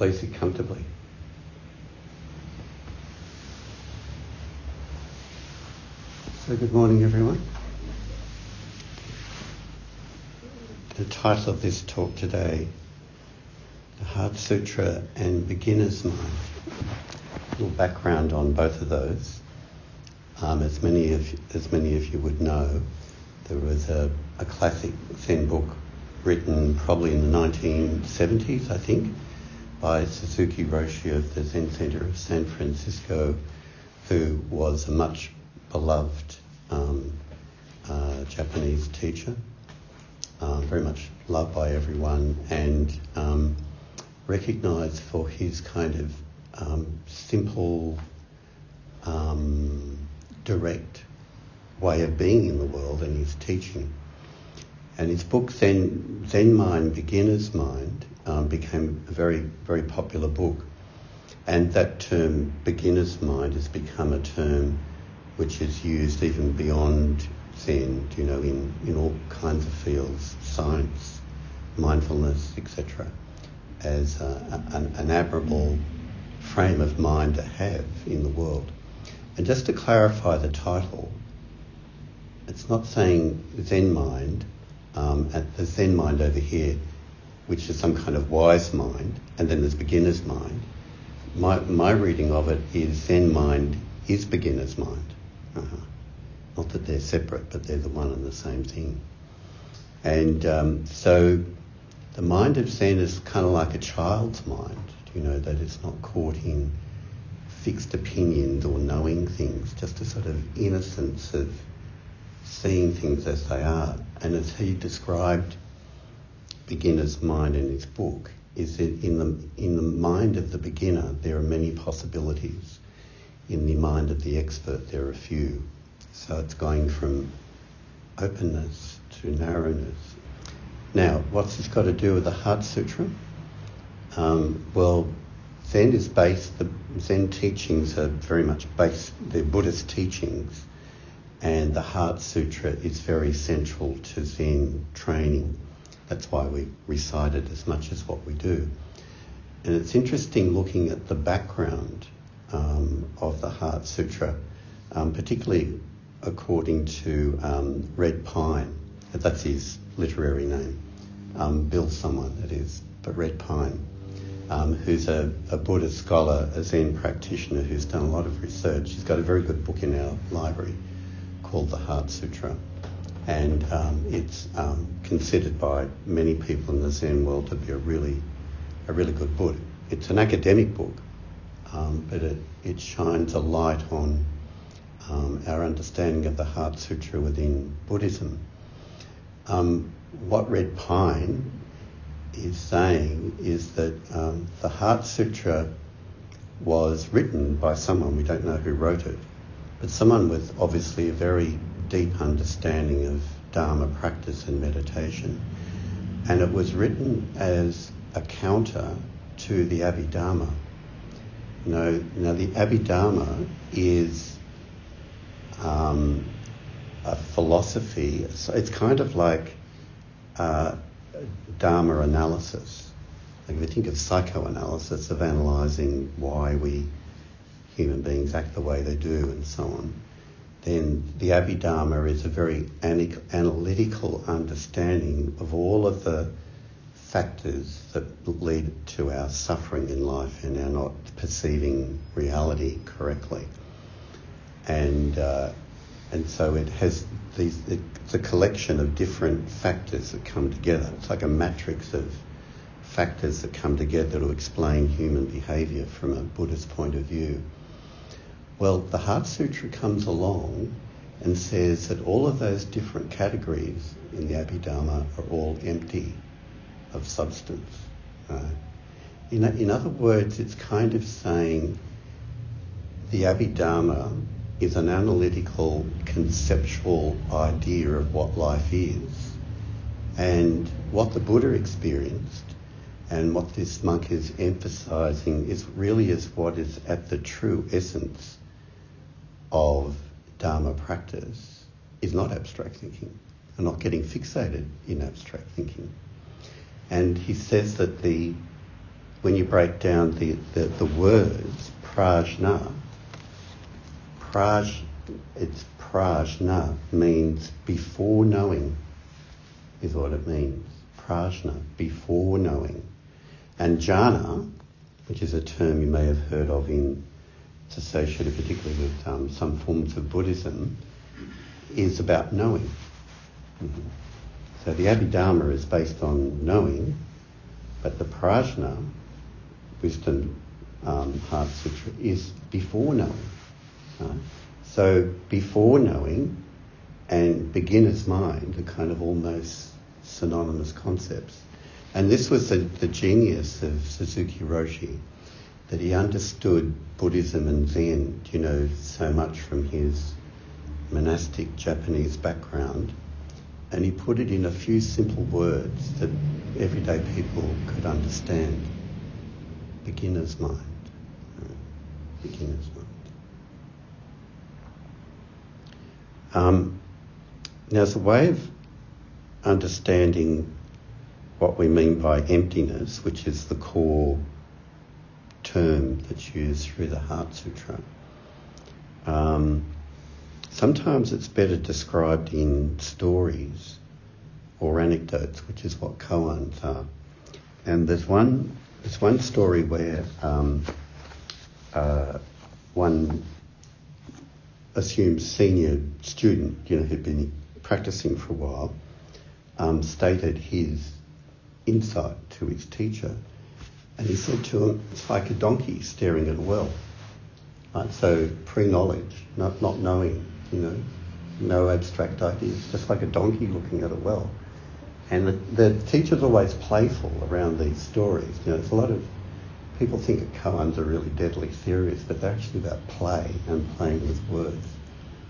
Please sit comfortably. So, good morning, everyone. The title of this talk today, The Heart Sutra and Beginner's Mind. A little background on both of those. Um, as many of as many of you would know, there was a, a classic Zen book written probably in the 1970s, I think, by Suzuki Roshi of the Zen Center of San Francisco, who was a much beloved um, uh, Japanese teacher, uh, very much loved by everyone, and um, recognized for his kind of um, simple, um, direct way of being in the world and his teaching. And his book, Zen, Zen Mind, Beginner's Mind, um, became a very, very popular book. And that term, beginner's mind, has become a term which is used even beyond Zen, you know, in, in all kinds of fields, science, mindfulness, etc., as uh, an, an admirable frame of mind to have in the world. And just to clarify the title, it's not saying Zen mind, um, at the Zen mind over here, which is some kind of wise mind, and then there's beginner's mind. My, my reading of it is Zen mind is beginner's mind. Uh-huh. Not that they're separate, but they're the one and the same thing. And um, so the mind of Zen is kind of like a child's mind, you know, that it's not caught in fixed opinions or knowing things, just a sort of innocence of seeing things as they are. And as he described beginner's mind in his book, is that in the, in the mind of the beginner, there are many possibilities. In the mind of the expert, there are few. So it's going from openness to narrowness. Now, what's this got to do with the Heart Sutra? Um, well, Zen is based, the Zen teachings are very much based, they're Buddhist teachings, and the Heart Sutra is very central to Zen training. That's why we recite it as much as what we do. And it's interesting looking at the background um, of the Heart Sutra, um, particularly according to um, Red Pine. That's his literary name. Um, Bill someone, it is, but Red Pine um, who's a, a, Buddhist scholar, a Zen practitioner who's done a lot of research. He's got a very good book in our library called the Heart Sutra, and um, it's um, considered by many people in the Zen world to be a really, a really good book. It's an academic book, um, but it, it shines a light on um, our understanding of the Heart Sutra within Buddhism. Um, what Red Pine is saying is that um, the Heart Sutra was written by someone, we don't know who wrote it, but someone with obviously a very deep understanding of Dharma practice and meditation. And it was written as a counter to the Abhidharma. Know, now the Abhidharma is um, a philosophy, so it's kind of like uh, Dharma analysis. Like if you think of psychoanalysis, of analysing why we human beings act the way they do and so on, then the Abhidharma is a very analytical understanding of all of the factors that lead to our suffering in life and our not perceiving reality correctly. And uh, and so it has these, it's a collection of different factors that come together. It's like a matrix of factors that come together to explain human behaviour from a Buddhist point of view. Well, the Heart Sutra comes along and says that all of those different categories in the Abhidharma are all empty of substance. Right? In, in other words, it's kind of saying the Abhidharma is an analytical, conceptual idea of what life is. And what the Buddha experienced and what this monk is emphasizing is really is what is at the true essence of Dharma practice is not abstract thinking and not getting fixated in abstract thinking. And he says that the when you break down the, the, the words prajna, praj, it's prajna means before knowing, is what it means. Prajna, before knowing. And jhana, which is a term you may have heard of in, associated particularly with um, some forms of Buddhism, is about knowing. Mm-hmm. So the Abhidharma is based on knowing, but the prajna, wisdom um, heart sutra, is before knowing. Right? So before knowing and beginner's mind are kind of almost synonymous concepts. And this was the, the genius of Suzuki Roshi, that he understood Buddhism and Zen, you know, so much from his monastic Japanese background, and he put it in a few simple words that everyday people could understand. Beginner's mind. Beginner's mind. Um, now, as a way of understanding what we mean by emptiness, which is the core term that's used through the Heart Sutra, um, sometimes it's better described in stories or anecdotes, which is what koans are. And there's one, there's one story where um, uh, one assumed senior student, you know, who'd been practicing for a while, um, stated his insight to his teacher. And he said to him, it's like a donkey staring at a well. Right? So pre-knowledge, not, not knowing, you know, no abstract ideas, just like a donkey looking at a well. And the, the teacher's always playful around these stories. You know, there's a lot of people think that koans are really deadly serious, but they're actually about play and playing with words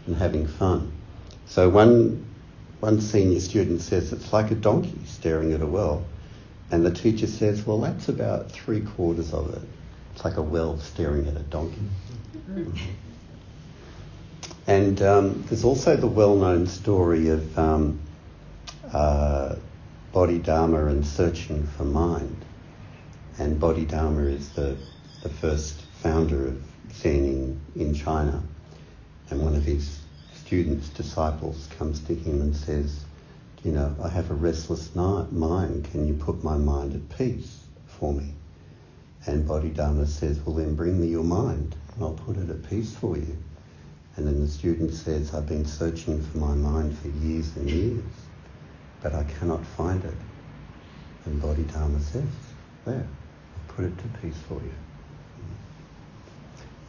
and having fun. So one one senior student says it's like a donkey staring at a well. And the teacher says, well, that's about three quarters of it. It's like a well staring at a donkey. Mm-hmm. And um, there's also the well known story of um, uh, Bodhidharma and searching for mind. And Bodhidharma is the, the first founder of Zen in, in China. And one of his students, disciples, comes to him and says, You know, I have a restless mind. Can you put my mind at peace for me? And Bodhidharma says, Well, then bring me your mind and I'll put it at peace for you. And then the student says, I've been searching for my mind for years and years, but I cannot find it. And Bodhidharma says, There, I'll put it to peace for you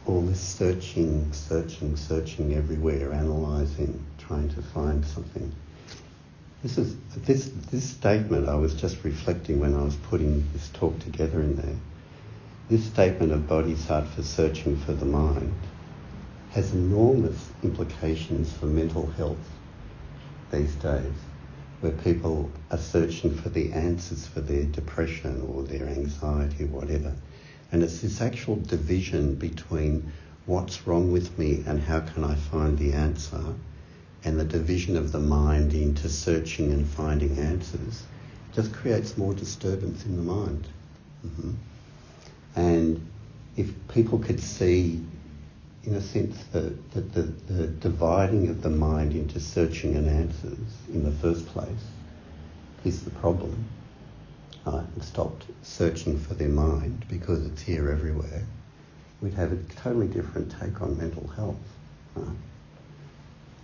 all this searching, searching, searching everywhere, analysing, trying to find something. This is this this statement I was just reflecting when I was putting this talk together in there. This statement of Bodhisattva searching for the mind has enormous implications for mental health these days, where people are searching for the answers for their depression or their anxiety or whatever and it's this actual division between what's wrong with me and how can I find the answer, and the division of the mind into searching and finding answers just creates more disturbance in the mind. Mm-hmm. And if people could see, in a sense, the, the, the, the dividing of the mind into searching and answers in the first place is the problem right, and stopped searching for their mind because it's here everywhere, we'd have a totally different take on mental health. Right?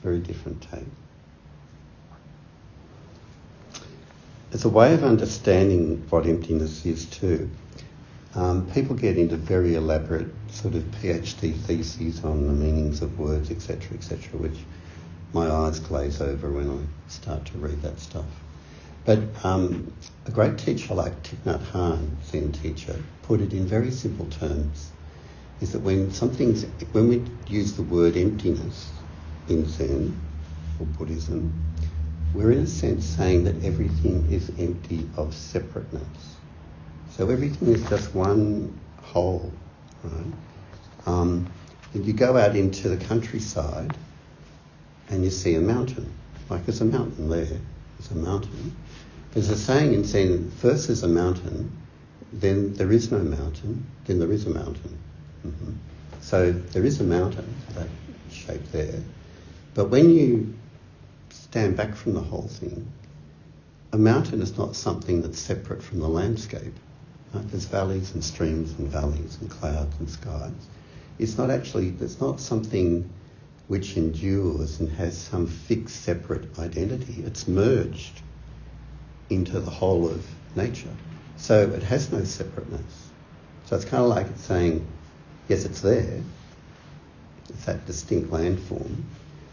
Very different take. As a way of understanding what emptiness is too, um, people get into very elaborate sort of PhD theses on the meanings of words, etc., etc., which my eyes glaze over when I start to read that stuff. But um, a great teacher like Thich Nhat Hanh, Zen teacher, put it in very simple terms. Is that when something's when we use the word emptiness in Zen or Buddhism, we're in a sense saying that everything is empty of separateness. So everything is just one whole, right? Um, and you go out into the countryside and you see a mountain. Like there's a mountain there. There's a mountain. There's a saying in Zen, first there's a mountain, then there is no mountain, then there is a mountain. Mm-hmm. So there is a mountain, that shape there. But when you stand back from the whole thing, a mountain is not something that's separate from the landscape. Right? There's valleys and streams and valleys and clouds and skies. It's not actually, it's not something which endures and has some fixed separate identity. It's merged into the whole of nature. So it has no separateness. So it's kind of like it's saying, yes, it's there, it's that distinct landform,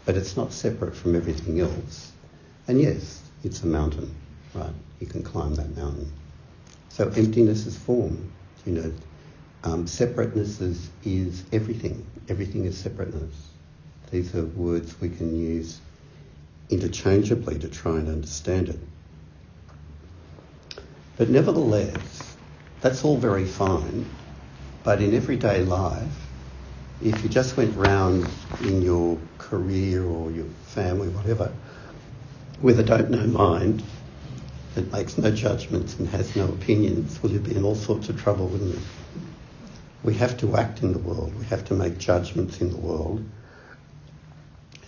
but it's not separate from everything else. And yes, it's a mountain, right? You can climb that mountain. So emptiness is form, you know. Um, separateness is, is everything. Everything is separateness. These are words we can use interchangeably to try and understand it. But nevertheless, that's all very fine. But in everyday life, if you just went round in your career or your family, whatever, with a don't know mind that makes no judgments and has no opinions, well, you'd be in all sorts of trouble, wouldn't you? We have to act in the world. We have to make judgments in the world.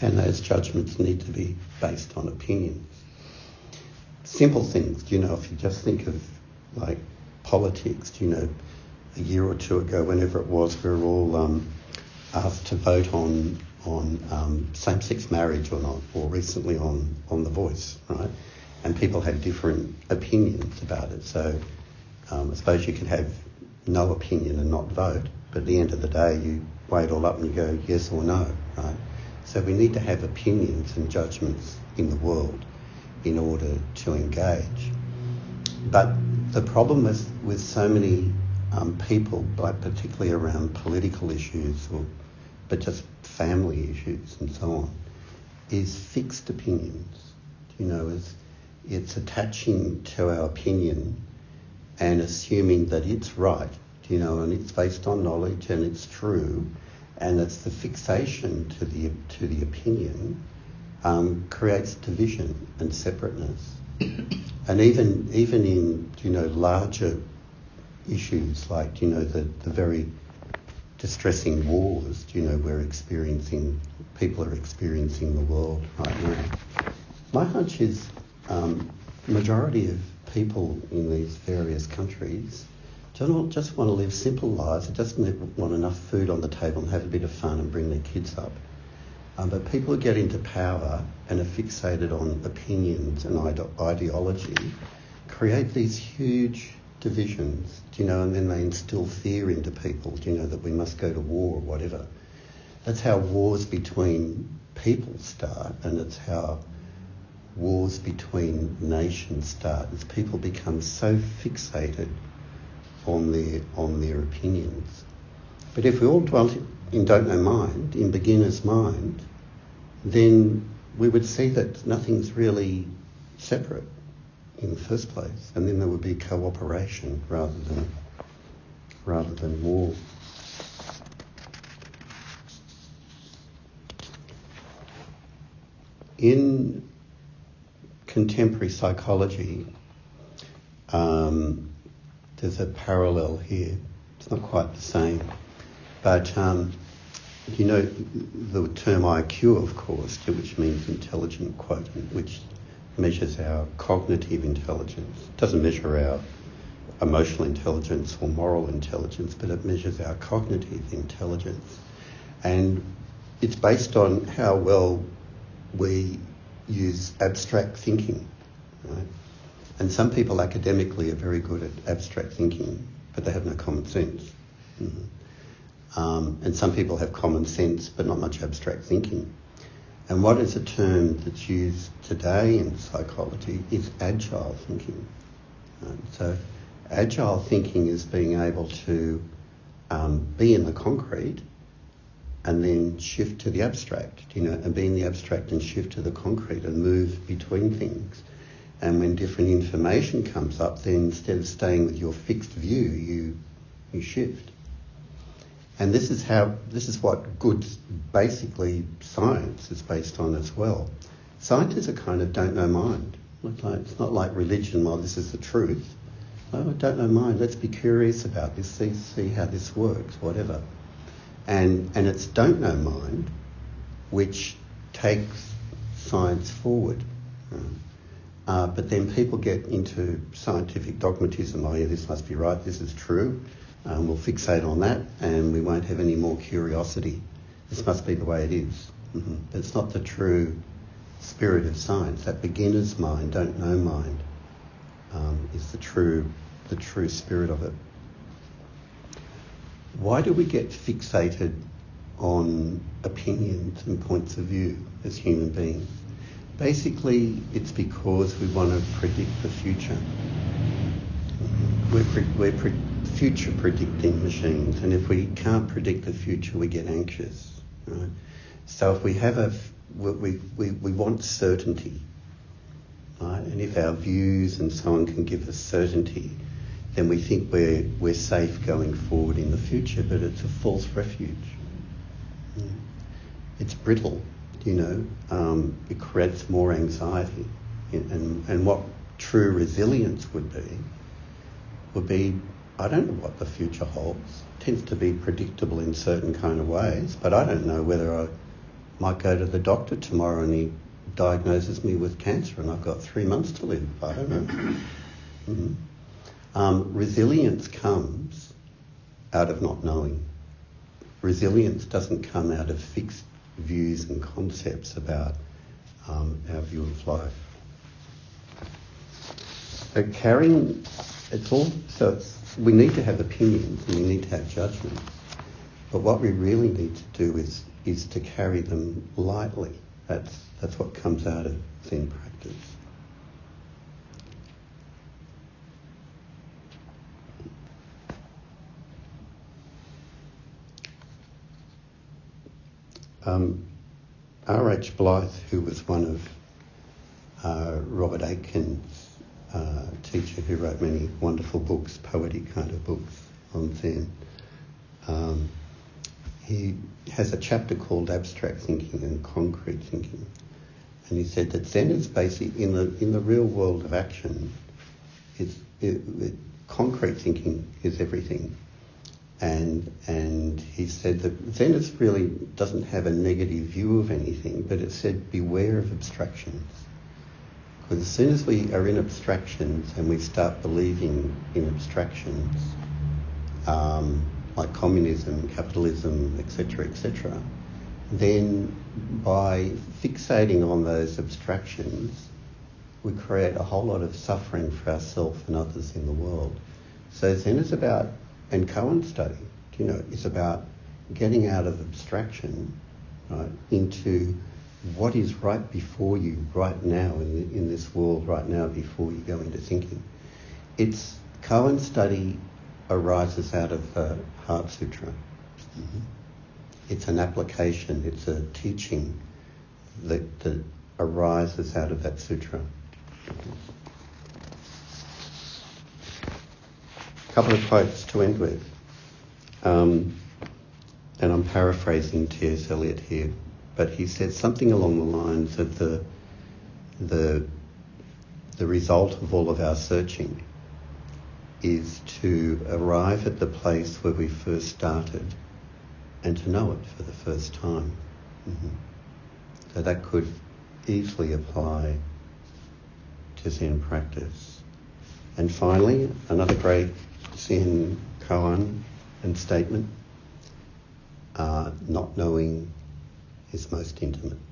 And those judgments need to be based on opinions simple things. You know, if you just think of like politics, you know, a year or two ago, whenever it was, we were all um, asked to vote on on um, same-sex marriage or not, or recently on on The Voice, right? And people have different opinions about it. So um, I suppose you could have no opinion and not vote, but at the end of the day, you weigh it all up and you go yes or no, right? So we need to have opinions and judgments in the world in order to engage. But the problem with, with so many um, people, like particularly around political issues, or, but just family issues and so on, is fixed opinions. You know, it's, it's attaching to our opinion and assuming that it's right, you know, and it's based on knowledge and it's true, and it's the fixation to the to the opinion um, creates division and separateness. and even even in you know larger issues like you know the, the very distressing wars you know we're experiencing people are experiencing the world right now. My hunch is um, majority of people in these various countries don't just want to live simple lives. They just want enough food on the table and have a bit of fun and bring their kids up. Um, but people get into power and are fixated on opinions and ide- ideology create these huge divisions, you know, and then they instill fear into people, do you know, that we must go to war or whatever. That's how wars between people start, and it's how wars between nations start. As people become so fixated on their on their opinions. But if we all dwelt in don't know mind, in beginner's mind, then we would see that nothing's really separate in the first place, and then there would be cooperation rather than rather than war. In contemporary psychology, um, there's a parallel here. It's not quite the same, but um, you know the term IQ, of course, which means intelligent quotient, which measures our cognitive intelligence. It doesn't measure our emotional intelligence or moral intelligence, but it measures our cognitive intelligence. And it's based on how well we use abstract thinking. Right? And some people academically are very good at abstract thinking, but they have no common sense. Mm-hmm. Um, and some people have common sense but not much abstract thinking. And what is a term that's used today in psychology is agile thinking. Um, so, agile thinking is being able to um, be in the concrete and then shift to the abstract, you know, and be in the abstract and shift to the concrete and move between things. And when different information comes up, then instead of staying with your fixed view, you you shift. And this is how this is what good basically science is based on as well. Scientists are kind of don't know mind. It's not like religion, well, this is the truth. Oh, I don't know mind. Let's be curious about this, see, see how this works, whatever. And, and it's don't know mind which takes science forward. Uh, but then people get into scientific dogmatism. Oh, yeah, this must be right, this is true. Um, we'll fixate on that and we won't have any more curiosity. This must be the way it is. Mm-hmm. But it's not the true spirit of science. That beginner's mind, don't know mind, um, is the true, the true spirit of it. Why do we get fixated on opinions and points of view as human beings? Basically, it's because we want to predict the future. We're, pre- we're pre- future predicting machines, and if we can't predict the future, we get anxious. Right? So if we have a, we, we, we want certainty, right? And if our views and so on can give us certainty, then we think we're, we're safe going forward in the future, but it's a false refuge. Mm. It's brittle, you know, um, it creates more anxiety. And, and what true resilience would be, would be, I don't know what the future holds. It tends to be predictable in certain kind of ways, but I don't know whether I might go to the doctor tomorrow and he diagnoses me with cancer and I've got three months to live. I don't know. Mm-hmm. Um, resilience comes out of not knowing. Resilience doesn't come out of fixed views and concepts about um, our view of life. So carrying, it's all, so it's, we need to have opinions and we need to have judgments. But what we really need to do is is to carry them lightly. That's, that's what comes out of Zen practice. Um, R.H. Blyth, who was one of uh, Robert Aitken's uh, teacher who wrote many wonderful books, poetic kind of books on Zen, um, he has a chapter called Abstract Thinking and Concrete Thinking. And he said that Zen is basically, in the, in the real world of action, it's, it, it, concrete thinking is everything. And, and he said that Zen is really doesn't have a negative view of anything, but it said beware of abstractions. Because as soon as we are in abstractions and we start believing in abstractions, um, like communism, capitalism, etc., etc., then by fixating on those abstractions, we create a whole lot of suffering for ourselves and others in the world. So Zen is about, and Koan study, you know, is about getting out of abstraction right, into what is right before you, right now in, the, in this world, right now before you go into thinking. It's Koan study arises out of the Heart Sutra. Mm-hmm. It's an application, it's a teaching that, that arises out of that sutra. A couple of quotes to end with. Um, and I'm paraphrasing T.S. Eliot here, but he said something along the lines that the, the, the result of all of our searching is to arrive at the place where we first started and to know it for the first time. Mm-hmm. So that could easily apply to Zen practice. And finally, another great Zen koan and statement, uh, not knowing is most intimate.